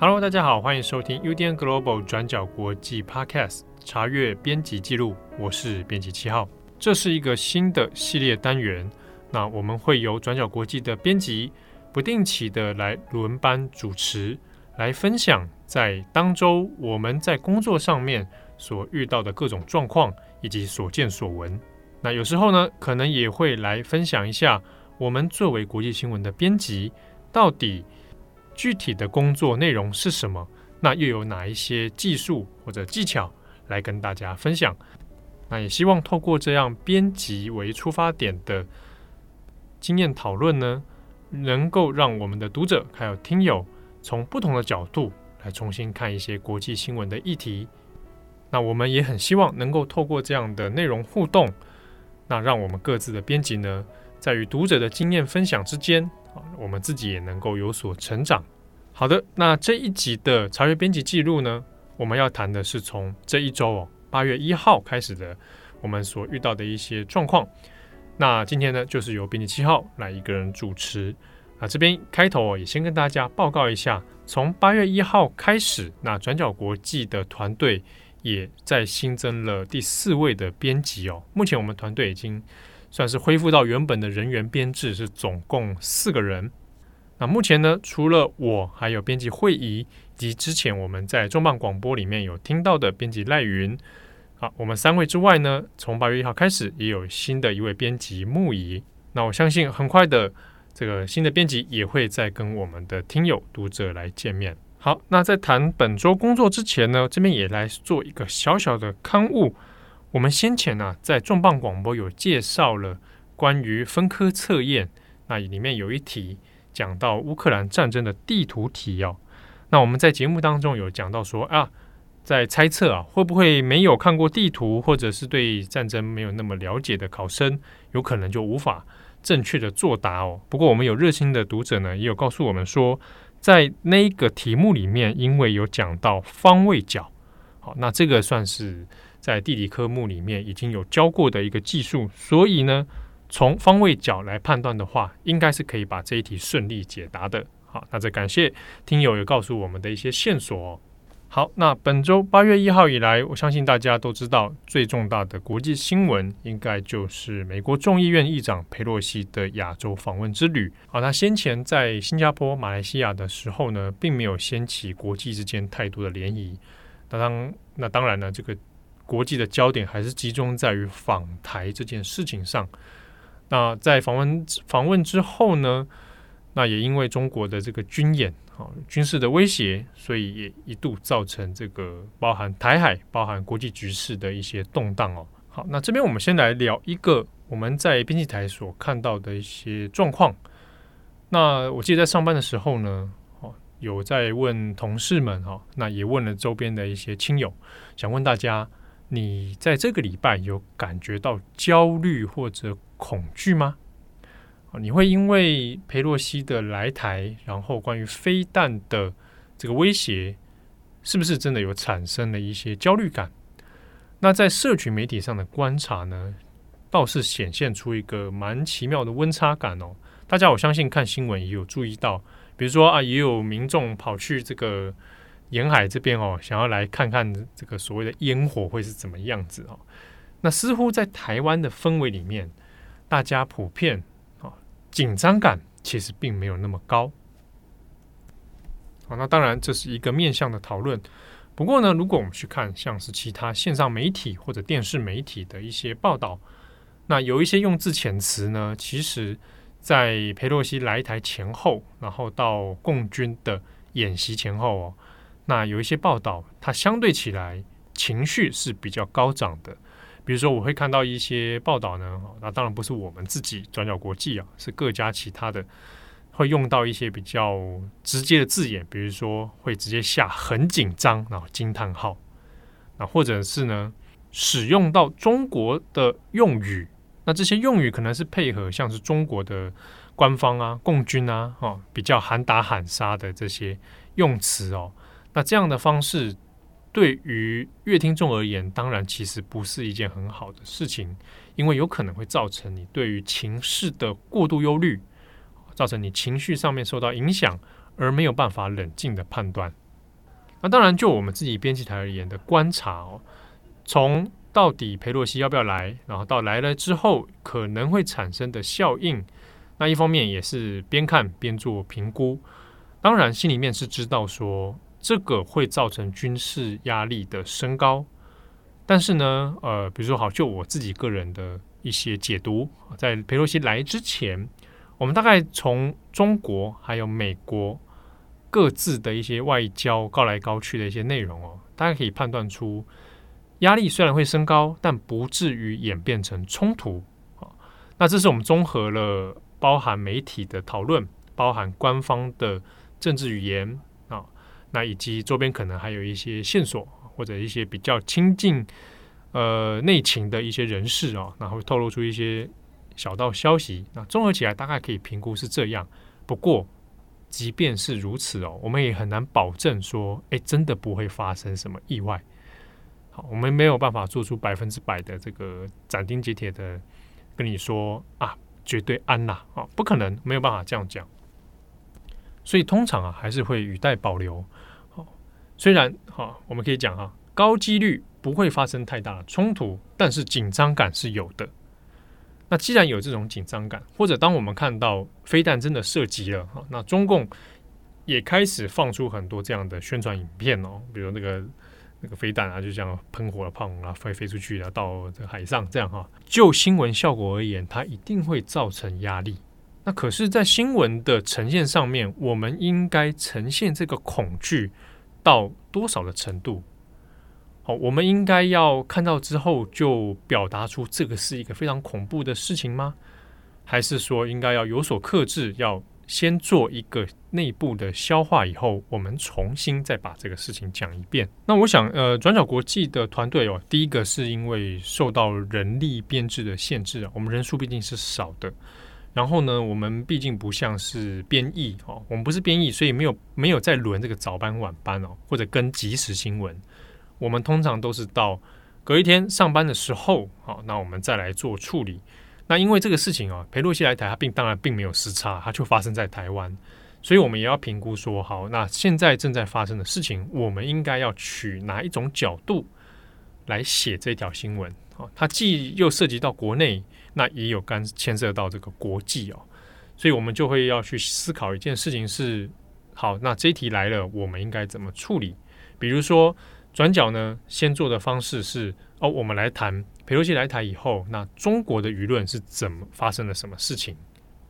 Hello，大家好，欢迎收听 UDN Global 转角国际 Podcast 查阅编辑记录，我是编辑七号。这是一个新的系列单元，那我们会由转角国际的编辑不定期的来轮班主持，来分享在当周我们在工作上面所遇到的各种状况以及所见所闻。那有时候呢，可能也会来分享一下我们作为国际新闻的编辑到底。具体的工作内容是什么？那又有哪一些技术或者技巧来跟大家分享？那也希望透过这样编辑为出发点的经验讨论呢，能够让我们的读者还有听友从不同的角度来重新看一些国际新闻的议题。那我们也很希望能够透过这样的内容互动，那让我们各自的编辑呢，在与读者的经验分享之间。我们自己也能够有所成长。好的，那这一集的查阅编辑记录呢，我们要谈的是从这一周哦，八月一号开始的我们所遇到的一些状况。那今天呢，就是由编辑七号来一个人主持。那这边开头哦，也先跟大家报告一下，从八月一号开始，那转角国际的团队也在新增了第四位的编辑哦。目前我们团队已经。算是恢复到原本的人员编制，是总共四个人。那目前呢，除了我，还有编辑会仪，以及之前我们在重磅广播里面有听到的编辑赖云，好，我们三位之外呢，从八月一号开始，也有新的一位编辑木仪。那我相信很快的，这个新的编辑也会再跟我们的听友读者来见面。好，那在谈本周工作之前呢，这边也来做一个小小的刊物。我们先前呢、在重磅广播有介绍了关于分科测验，那里面有一题讲到乌克兰战争的地图题哦。那我们在节目当中有讲到说啊，在猜测啊，会不会没有看过地图或者是对战争没有那么了解的考生，有可能就无法正确的作答哦。不过我们有热心的读者呢，也有告诉我们说，在那个题目里面，因为有讲到方位角，好，那这个算是。在地理科目里面已经有教过的一个技术，所以呢，从方位角来判断的话，应该是可以把这一题顺利解答的。好，那这感谢听友有告诉我们的一些线索哦。好，那本周八月一号以来，我相信大家都知道最重大的国际新闻，应该就是美国众议院议长佩洛西的亚洲访问之旅。好，他先前在新加坡、马来西亚的时候呢，并没有掀起国际之间太多的涟漪。那当那当然呢，这个。国际的焦点还是集中在于访台这件事情上。那在访问访问之后呢，那也因为中国的这个军演啊，军事的威胁，所以也一度造成这个包含台海、包含国际局势的一些动荡哦。好，那这边我们先来聊一个我们在编辑台所看到的一些状况。那我记得在上班的时候呢，哦，有在问同事们哈，那也问了周边的一些亲友，想问大家。你在这个礼拜有感觉到焦虑或者恐惧吗？你会因为裴洛西的来台，然后关于飞弹的这个威胁，是不是真的有产生了一些焦虑感？那在社群媒体上的观察呢，倒是显现出一个蛮奇妙的温差感哦。大家我相信看新闻也有注意到，比如说啊，也有民众跑去这个。沿海这边哦，想要来看看这个所谓的烟火会是怎么样子哦。那似乎在台湾的氛围里面，大家普遍啊紧张感其实并没有那么高。好，那当然这是一个面向的讨论。不过呢，如果我们去看像是其他线上媒体或者电视媒体的一些报道，那有一些用字遣词呢，其实在佩洛西来台前后，然后到共军的演习前后哦。那有一些报道，它相对起来情绪是比较高涨的。比如说，我会看到一些报道呢，那当然不是我们自己转角国际啊，是各家其他的会用到一些比较直接的字眼，比如说会直接下很紧张，然后惊叹号，那或者是呢使用到中国的用语，那这些用语可能是配合像是中国的官方啊、共军啊，哦，比较喊打喊杀的这些用词哦。那这样的方式，对于乐听众而言，当然其实不是一件很好的事情，因为有可能会造成你对于情势的过度忧虑，造成你情绪上面受到影响，而没有办法冷静的判断。那当然，就我们自己编辑台而言的观察哦，从到底裴洛西要不要来，然后到来了之后可能会产生的效应，那一方面也是边看边做评估。当然，心里面是知道说这个会造成军事压力的升高，但是呢，呃，比如说好，就我自己个人的一些解读，在佩洛西来之前，我们大概从中国还有美国各自的一些外交高来高去的一些内容哦，大家可以判断出压力虽然会升高，但不至于演变成冲突啊。那这是我们综合了包含媒体的讨论，包含官方的。政治语言，那以及周边可能还有一些线索，或者一些比较亲近呃内情的一些人士啊，然后透露出一些小道消息。那综合起来，大概可以评估是这样。不过，即便是如此哦，我们也很难保证说，哎，真的不会发生什么意外。好，我们没有办法做出百分之百的这个斩钉截铁的跟你说啊，绝对安啦啊，不可能，没有办法这样讲。所以通常啊，还是会语带保留。好，虽然哈，我们可以讲哈，高几率不会发生太大的冲突，但是紧张感是有的。那既然有这种紧张感，或者当我们看到飞弹真的射击了哈，那中共也开始放出很多这样的宣传影片哦，比如那个那个飞弹啊，就像喷火的炮啊，飞飞出去啊，到这个海上这样哈，就新闻效果而言，它一定会造成压力。那可是，在新闻的呈现上面，我们应该呈现这个恐惧到多少的程度？好，我们应该要看到之后就表达出这个是一个非常恐怖的事情吗？还是说应该要有所克制，要先做一个内部的消化，以后我们重新再把这个事情讲一遍？那我想，呃，转角国际的团队哦，第一个是因为受到人力编制的限制啊，我们人数毕竟是少的。然后呢，我们毕竟不像是编译哦，我们不是编译，所以没有没有在轮这个早班晚班哦，或者跟即时新闻。我们通常都是到隔一天上班的时候，好，那我们再来做处理。那因为这个事情啊，裴洛西来台，他并当然并没有时差，它就发生在台湾，所以我们也要评估说，好，那现在正在发生的事情，我们应该要取哪一种角度来写这条新闻？哦，它既又涉及到国内。那也有干牵涉到这个国际哦，所以我们就会要去思考一件事情是：好，那这一题来了，我们应该怎么处理？比如说转角呢，先做的方式是哦，我们来谈裴洛西来台以后，那中国的舆论是怎么发生了什么事情，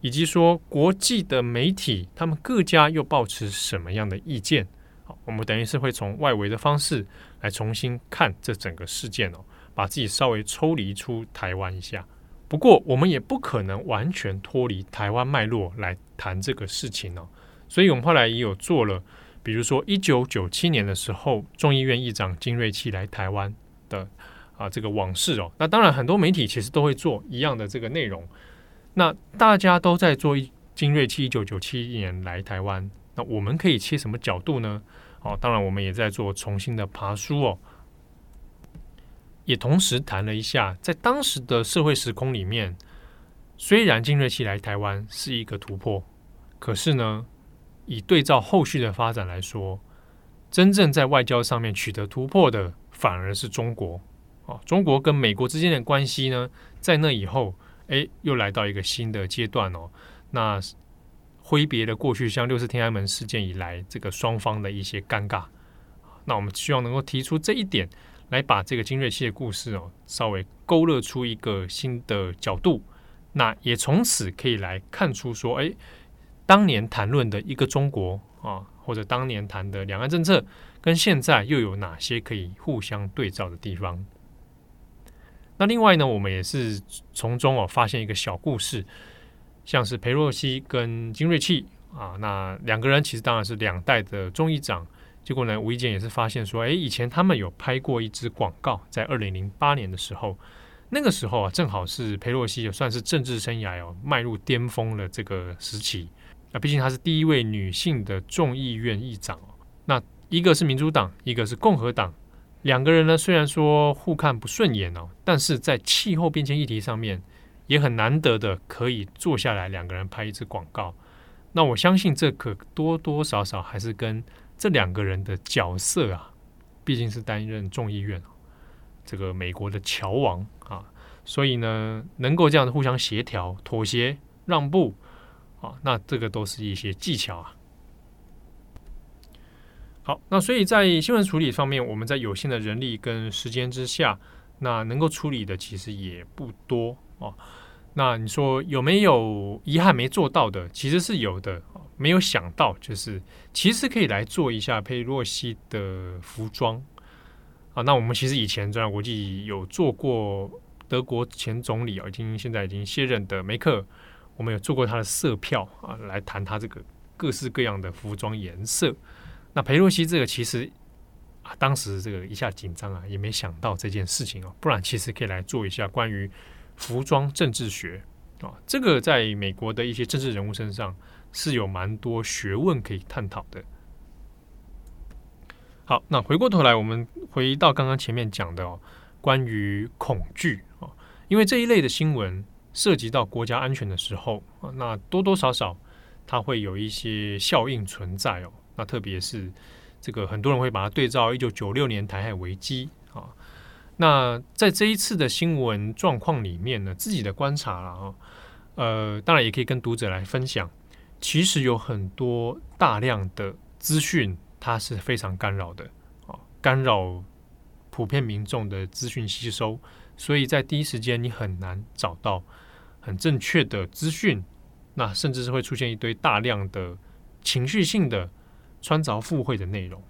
以及说国际的媒体他们各家又抱持什么样的意见？好，我们等于是会从外围的方式来重新看这整个事件哦，把自己稍微抽离出台湾一下。不过，我们也不可能完全脱离台湾脉络来谈这个事情哦。所以，我们后来也有做了，比如说一九九七年的时候，众议院议长金瑞气来台湾的啊这个往事哦。那当然，很多媒体其实都会做一样的这个内容。那大家都在做金瑞气一九九七年来台湾，那我们可以切什么角度呢？哦，当然，我们也在做重新的爬梳哦。也同时谈了一下，在当时的社会时空里面，虽然金瑞器来台湾是一个突破，可是呢，以对照后续的发展来说，真正在外交上面取得突破的反而是中国。哦，中国跟美国之间的关系呢，在那以后，哎，又来到一个新的阶段哦。那挥别了过去像六四天安门事件以来这个双方的一些尴尬，那我们希望能够提出这一点。来把这个金瑞气的故事哦，稍微勾勒出一个新的角度，那也从此可以来看出说，哎，当年谈论的一个中国啊，或者当年谈的两岸政策，跟现在又有哪些可以互相对照的地方？那另外呢，我们也是从中哦发现一个小故事，像是裴洛西跟金瑞气啊，那两个人其实当然是两代的众议长。结果呢，无意间也是发现说，哎，以前他们有拍过一支广告，在二零零八年的时候，那个时候啊，正好是佩洛西也算是政治生涯哦迈入巅峰的这个时期啊。毕竟她是第一位女性的众议院议长。那一个是民主党，一个是共和党，两个人呢虽然说互看不顺眼哦，但是在气候变迁议题上面也很难得的可以坐下来两个人拍一支广告。那我相信这可多多少少还是跟这两个人的角色啊，毕竟是担任众议院这个美国的桥王啊，所以呢，能够这样互相协调、妥协、让步啊，那这个都是一些技巧啊。好，那所以在新闻处理方面，我们在有限的人力跟时间之下，那能够处理的其实也不多哦。那你说有没有遗憾没做到的？其实是有的，没有想到就是其实可以来做一下佩洛西的服装啊。那我们其实以前中央国际有做过德国前总理啊，已经现在已经卸任的梅克，我们有做过他的色票啊，来谈他这个各式各样的服装颜色。那佩洛西这个其实啊，当时这个一下紧张啊，也没想到这件事情哦，不然其实可以来做一下关于。服装政治学啊，这个在美国的一些政治人物身上是有蛮多学问可以探讨的。好，那回过头来，我们回到刚刚前面讲的哦，关于恐惧啊，因为这一类的新闻涉及到国家安全的时候，那多多少少它会有一些效应存在哦。那特别是这个很多人会把它对照一九九六年台海危机啊。那在这一次的新闻状况里面呢，自己的观察了啊，呃，当然也可以跟读者来分享。其实有很多大量的资讯，它是非常干扰的啊，干扰普遍民众的资讯吸收，所以在第一时间你很难找到很正确的资讯，那甚至是会出现一堆大量的情绪性的穿凿附会的内容。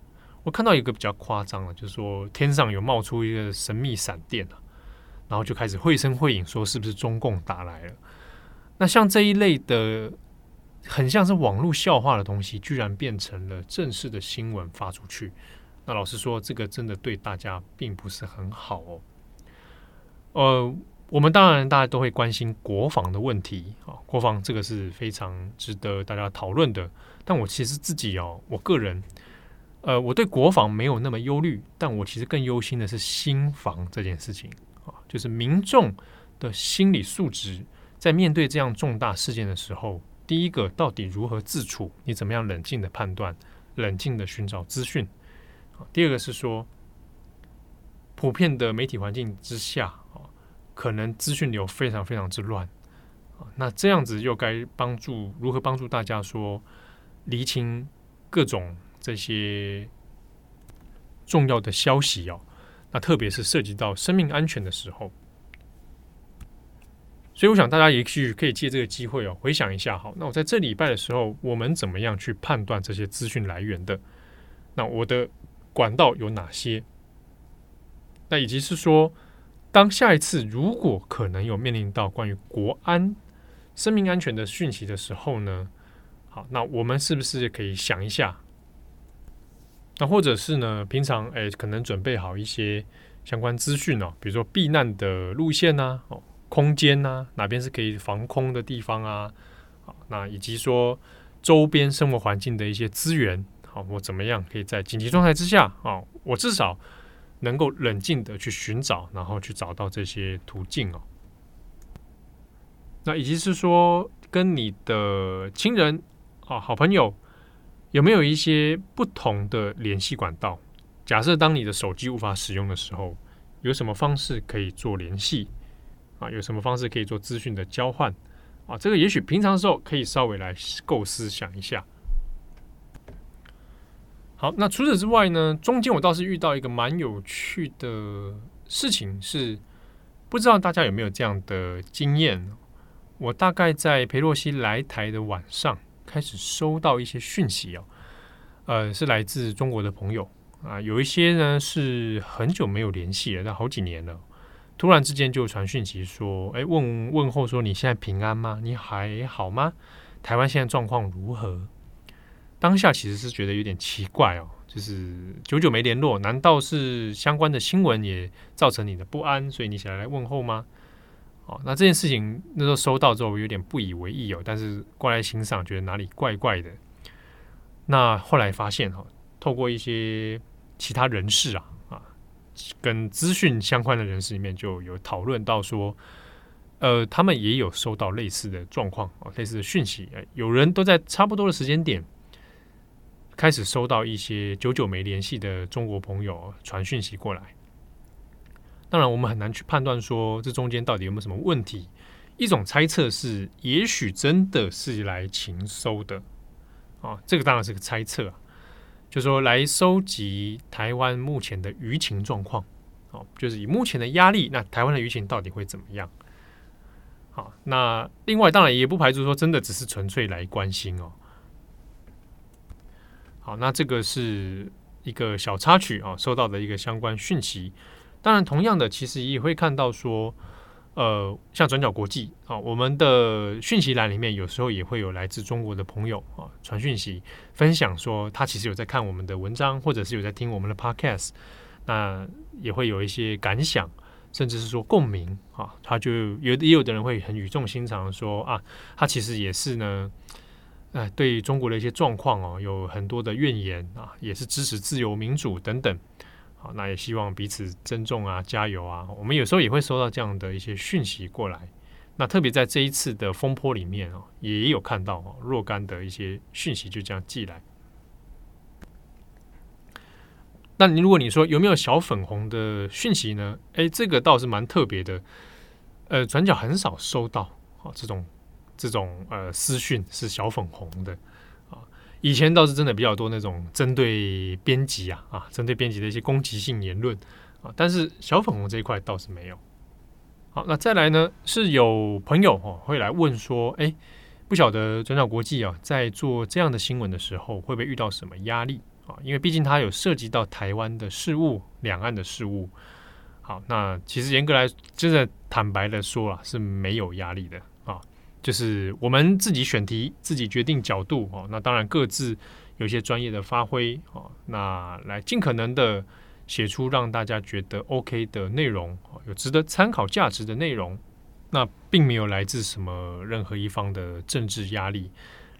我看到一个比较夸张的，就是说天上有冒出一个神秘闪电啊，然后就开始绘声绘影说是不是中共打来了？那像这一类的很像是网络笑话的东西，居然变成了正式的新闻发出去。那老实说，这个真的对大家并不是很好哦。呃，我们当然大家都会关心国防的问题啊，国防这个是非常值得大家讨论的。但我其实自己哦，我个人。呃，我对国防没有那么忧虑，但我其实更忧心的是心防这件事情啊，就是民众的心理素质，在面对这样重大事件的时候，第一个到底如何自处？你怎么样冷静的判断，冷静的寻找资讯？第二个是说，普遍的媒体环境之下啊，可能资讯流非常非常之乱啊，那这样子又该帮助如何帮助大家说厘清各种？这些重要的消息哦，那特别是涉及到生命安全的时候，所以我想大家也许可以借这个机会哦，回想一下，好，那我在这礼拜的时候，我们怎么样去判断这些资讯来源的？那我的管道有哪些？那以及是说，当下一次如果可能有面临到关于国安、生命安全的讯息的时候呢？好，那我们是不是可以想一下？那或者是呢？平常诶，可能准备好一些相关资讯哦，比如说避难的路线呐、啊，哦，空间呐、啊，哪边是可以防空的地方啊？好，那以及说周边生活环境的一些资源，好，我怎么样可以在紧急状态之下，哦，我至少能够冷静的去寻找，然后去找到这些途径哦。那以及是说跟你的亲人啊、好朋友。有没有一些不同的联系管道？假设当你的手机无法使用的时候，有什么方式可以做联系？啊，有什么方式可以做资讯的交换？啊，这个也许平常的时候可以稍微来构思想一下。好，那除此之外呢？中间我倒是遇到一个蛮有趣的事情，是不知道大家有没有这样的经验？我大概在裴洛西来台的晚上。开始收到一些讯息哦，呃，是来自中国的朋友啊，有一些呢是很久没有联系了，但好几年了，突然之间就传讯息说，哎，问问候说你现在平安吗？你还好吗？台湾现在状况如何？当下其实是觉得有点奇怪哦，就是久久没联络，难道是相关的新闻也造成你的不安，所以你想来问候吗？哦，那这件事情那时候收到之后，我有点不以为意哦，但是过来欣赏，觉得哪里怪怪的。那后来发现哈，透过一些其他人士啊，跟资讯相关的人士里面就有讨论到说，呃，他们也有收到类似的状况啊，类似的讯息，有人都在差不多的时间点开始收到一些久久没联系的中国朋友传讯息过来。当然，我们很难去判断说这中间到底有没有什么问题。一种猜测是，也许真的是来情收的啊，这个当然是个猜测啊，就是说来收集台湾目前的舆情状况，哦，就是以目前的压力，那台湾的舆情到底会怎么样？好，那另外当然也不排除说真的只是纯粹来关心哦。好，那这个是一个小插曲啊，收到的一个相关讯息。当然，同样的，其实也会看到说。呃，像转角国际啊，我们的讯息栏里面有时候也会有来自中国的朋友啊传讯息，分享说他其实有在看我们的文章，或者是有在听我们的 podcast，那也会有一些感想，甚至是说共鸣啊。他就有也有的人会很语重心长说啊，他其实也是呢，呃，对中国的一些状况哦，有很多的怨言啊，也是支持自由民主等等。好，那也希望彼此珍重啊，加油啊！我们有时候也会收到这样的一些讯息过来。那特别在这一次的风波里面哦，也有看到哦，若干的一些讯息就这样寄来。那你如果你说有没有小粉红的讯息呢？诶，这个倒是蛮特别的。呃，转角很少收到啊这种这种呃私讯是小粉红的。以前倒是真的比较多那种针对编辑啊啊，针对编辑的一些攻击性言论啊，但是小粉红这一块倒是没有。好，那再来呢，是有朋友哦会来问说，哎，不晓得转角国际啊在做这样的新闻的时候，会不会遇到什么压力啊？因为毕竟它有涉及到台湾的事务、两岸的事务。好，那其实严格来，真的坦白的说啊，是没有压力的。就是我们自己选题，自己决定角度哦。那当然各自有些专业的发挥哦。那来尽可能的写出让大家觉得 OK 的内容，有值得参考价值的内容。那并没有来自什么任何一方的政治压力。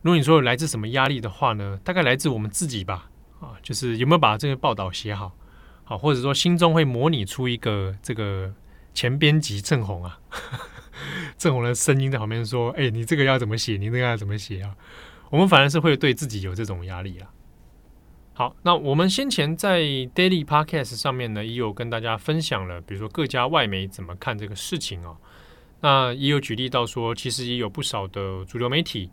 如果你说来自什么压力的话呢？大概来自我们自己吧。啊，就是有没有把这个报道写好？好，或者说心中会模拟出一个这个前编辑正红啊。郑红的声音在旁边说：“哎、你这个要怎么写？你那个要怎么写啊？”我们反而是会对自己有这种压力啦。好，那我们先前在 Daily Podcast 上面呢，也有跟大家分享了，比如说各家外媒怎么看这个事情哦。那也有举例到说，其实也有不少的主流媒体，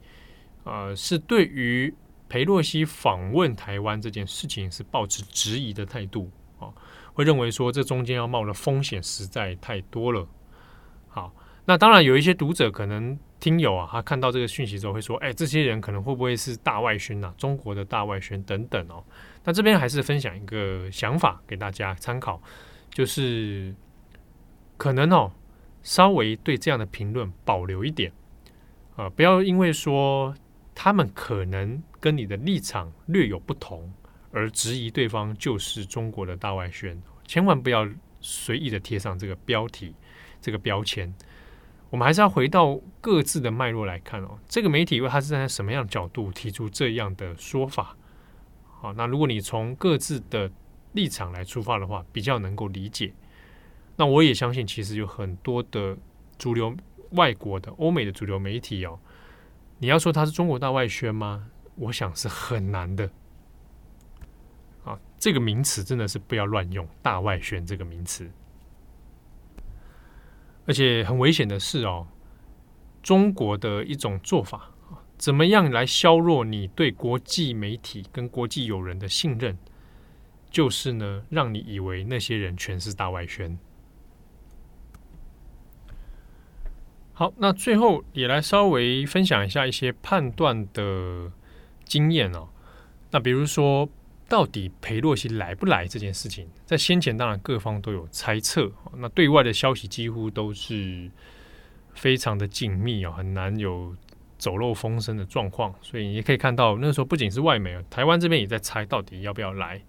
呃，是对于裴洛西访问台湾这件事情是抱持质疑的态度啊，会认为说这中间要冒的风险实在太多了。那当然有一些读者可能听友啊，他看到这个讯息之后会说：“哎，这些人可能会不会是大外宣呐？中国的大外宣等等哦。”那这边还是分享一个想法给大家参考，就是可能哦，稍微对这样的评论保留一点啊，不要因为说他们可能跟你的立场略有不同而质疑对方就是中国的大外宣，千万不要随意的贴上这个标题、这个标签。我们还是要回到各自的脉络来看哦。这个媒体，为它是站在什么样的角度提出这样的说法？好，那如果你从各自的立场来出发的话，比较能够理解。那我也相信，其实有很多的主流外国的欧美的主流媒体哦，你要说它是中国大外宣吗？我想是很难的。啊，这个名词真的是不要乱用“大外宣”这个名词。而且很危险的是哦，中国的一种做法，怎么样来削弱你对国际媒体跟国际友人的信任？就是呢，让你以为那些人全是大外宣。好，那最后也来稍微分享一下一些判断的经验哦。那比如说。到底裴洛西来不来这件事情，在先前当然各方都有猜测，那对外的消息几乎都是非常的紧密哦，很难有走漏风声的状况。所以你也可以看到，那时候不仅是外媒，台湾这边也在猜到底要不要来。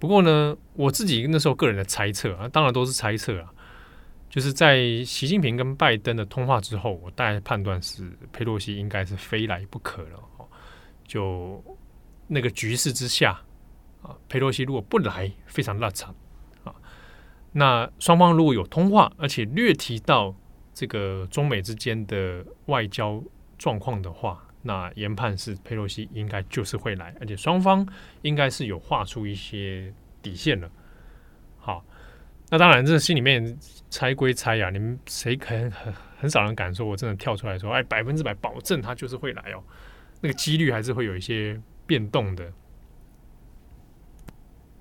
不过呢，我自己那时候个人的猜测啊，当然都是猜测啊，就是在习近平跟拜登的通话之后，我大概判断是裴洛西应该是非来不可了。就那个局势之下。啊，佩洛西如果不来，非常拉长啊。那双方如果有通话，而且略提到这个中美之间的外交状况的话，那研判是佩洛西应该就是会来，而且双方应该是有画出一些底线了。好，那当然这心里面猜归猜呀、啊，你们谁肯很很少人敢说，我真的跳出来说，哎，百分之百保证他就是会来哦，那个几率还是会有一些变动的。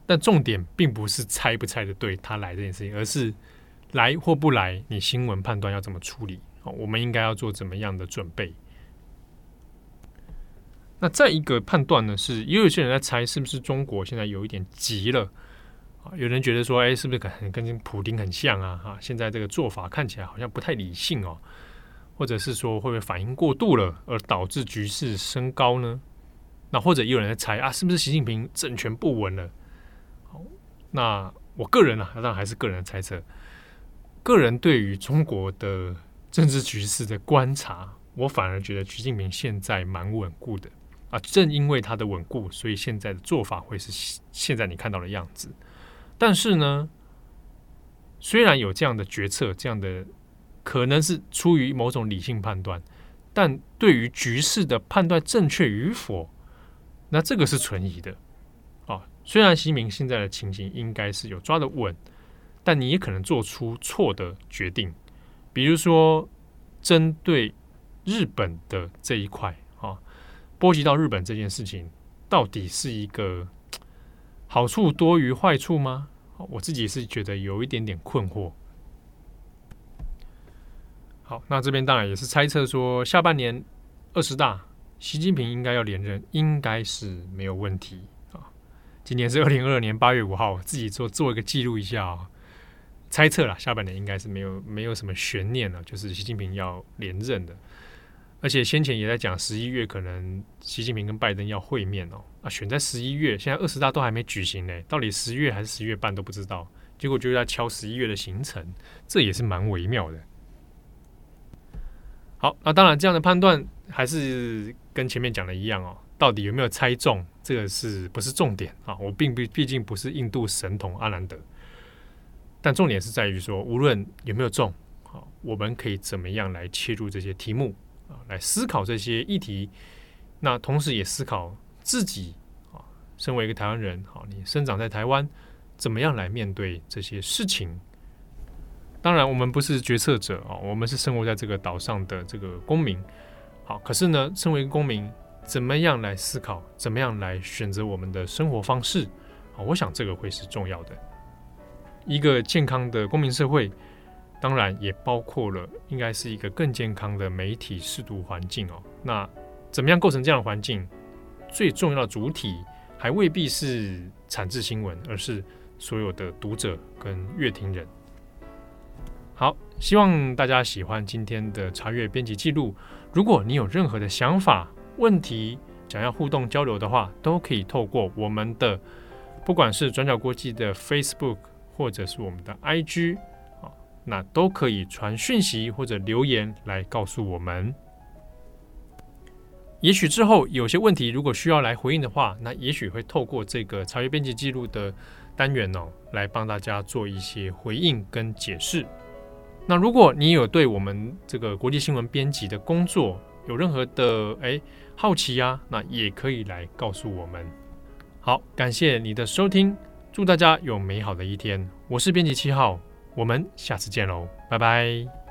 但重点并不是猜不猜的对他来这件事情，而是来或不来，你新闻判断要怎么处理？哦，我们应该要做怎么样的准备？那再一个判断呢，是也有些人在猜，是不是中国现在有一点急了？啊，有人觉得说，哎，是不是跟跟普丁很像啊？哈，现在这个做法看起来好像不太理性哦，或者是说会不会反应过度了，而导致局势升高呢？那或者也有人在猜啊，是不是习近平政权不稳了？那我个人呢、啊，当然还是个人的猜测。个人对于中国的政治局势的观察，我反而觉得习近平现在蛮稳固的啊。正因为他的稳固，所以现在的做法会是现在你看到的样子。但是呢，虽然有这样的决策，这样的可能是出于某种理性判断，但对于局势的判断正确与否，那这个是存疑的。虽然习近平现在的情形应该是有抓得稳，但你也可能做出错的决定。比如说，针对日本的这一块啊，波及到日本这件事情，到底是一个好处多于坏处吗？我自己是觉得有一点点困惑。好，那这边当然也是猜测说，下半年二十大，习近平应该要连任，应该是没有问题。今年是二零二二年八月五号，自己做做一个记录一下啊、哦，猜测了下半年应该是没有没有什么悬念了，就是习近平要连任的，而且先前也在讲十一月可能习近平跟拜登要会面哦，啊选在十一月，现在二十大都还没举行呢，到底十月还是十月半都不知道，结果就在敲十一月的行程，这也是蛮微妙的。好，那当然这样的判断还是跟前面讲的一样哦。到底有没有猜中？这个是不是重点啊？我并不毕竟不是印度神童阿兰德，但重点是在于说，无论有没有中，好，我们可以怎么样来切入这些题目啊，来思考这些议题。那同时也思考自己啊，身为一个台湾人，好，你生长在台湾，怎么样来面对这些事情？当然，我们不是决策者啊，我们是生活在这个岛上的这个公民。好，可是呢，身为一个公民。怎么样来思考？怎么样来选择我们的生活方式？啊，我想这个会是重要的。一个健康的公民社会，当然也包括了应该是一个更健康的媒体识读环境哦。那怎么样构成这样的环境？最重要的主体还未必是产制新闻，而是所有的读者跟阅听人。好，希望大家喜欢今天的查阅编辑记录。如果你有任何的想法，问题想要互动交流的话，都可以透过我们的，不管是转角国际的 Facebook，或者是我们的 IG，啊，那都可以传讯息或者留言来告诉我们。也许之后有些问题如果需要来回应的话，那也许会透过这个查阅编辑记录的单元哦，来帮大家做一些回应跟解释。那如果你有对我们这个国际新闻编辑的工作有任何的哎，好奇呀、啊，那也可以来告诉我们。好，感谢你的收听，祝大家有美好的一天。我是编辑七号，我们下次见喽，拜拜。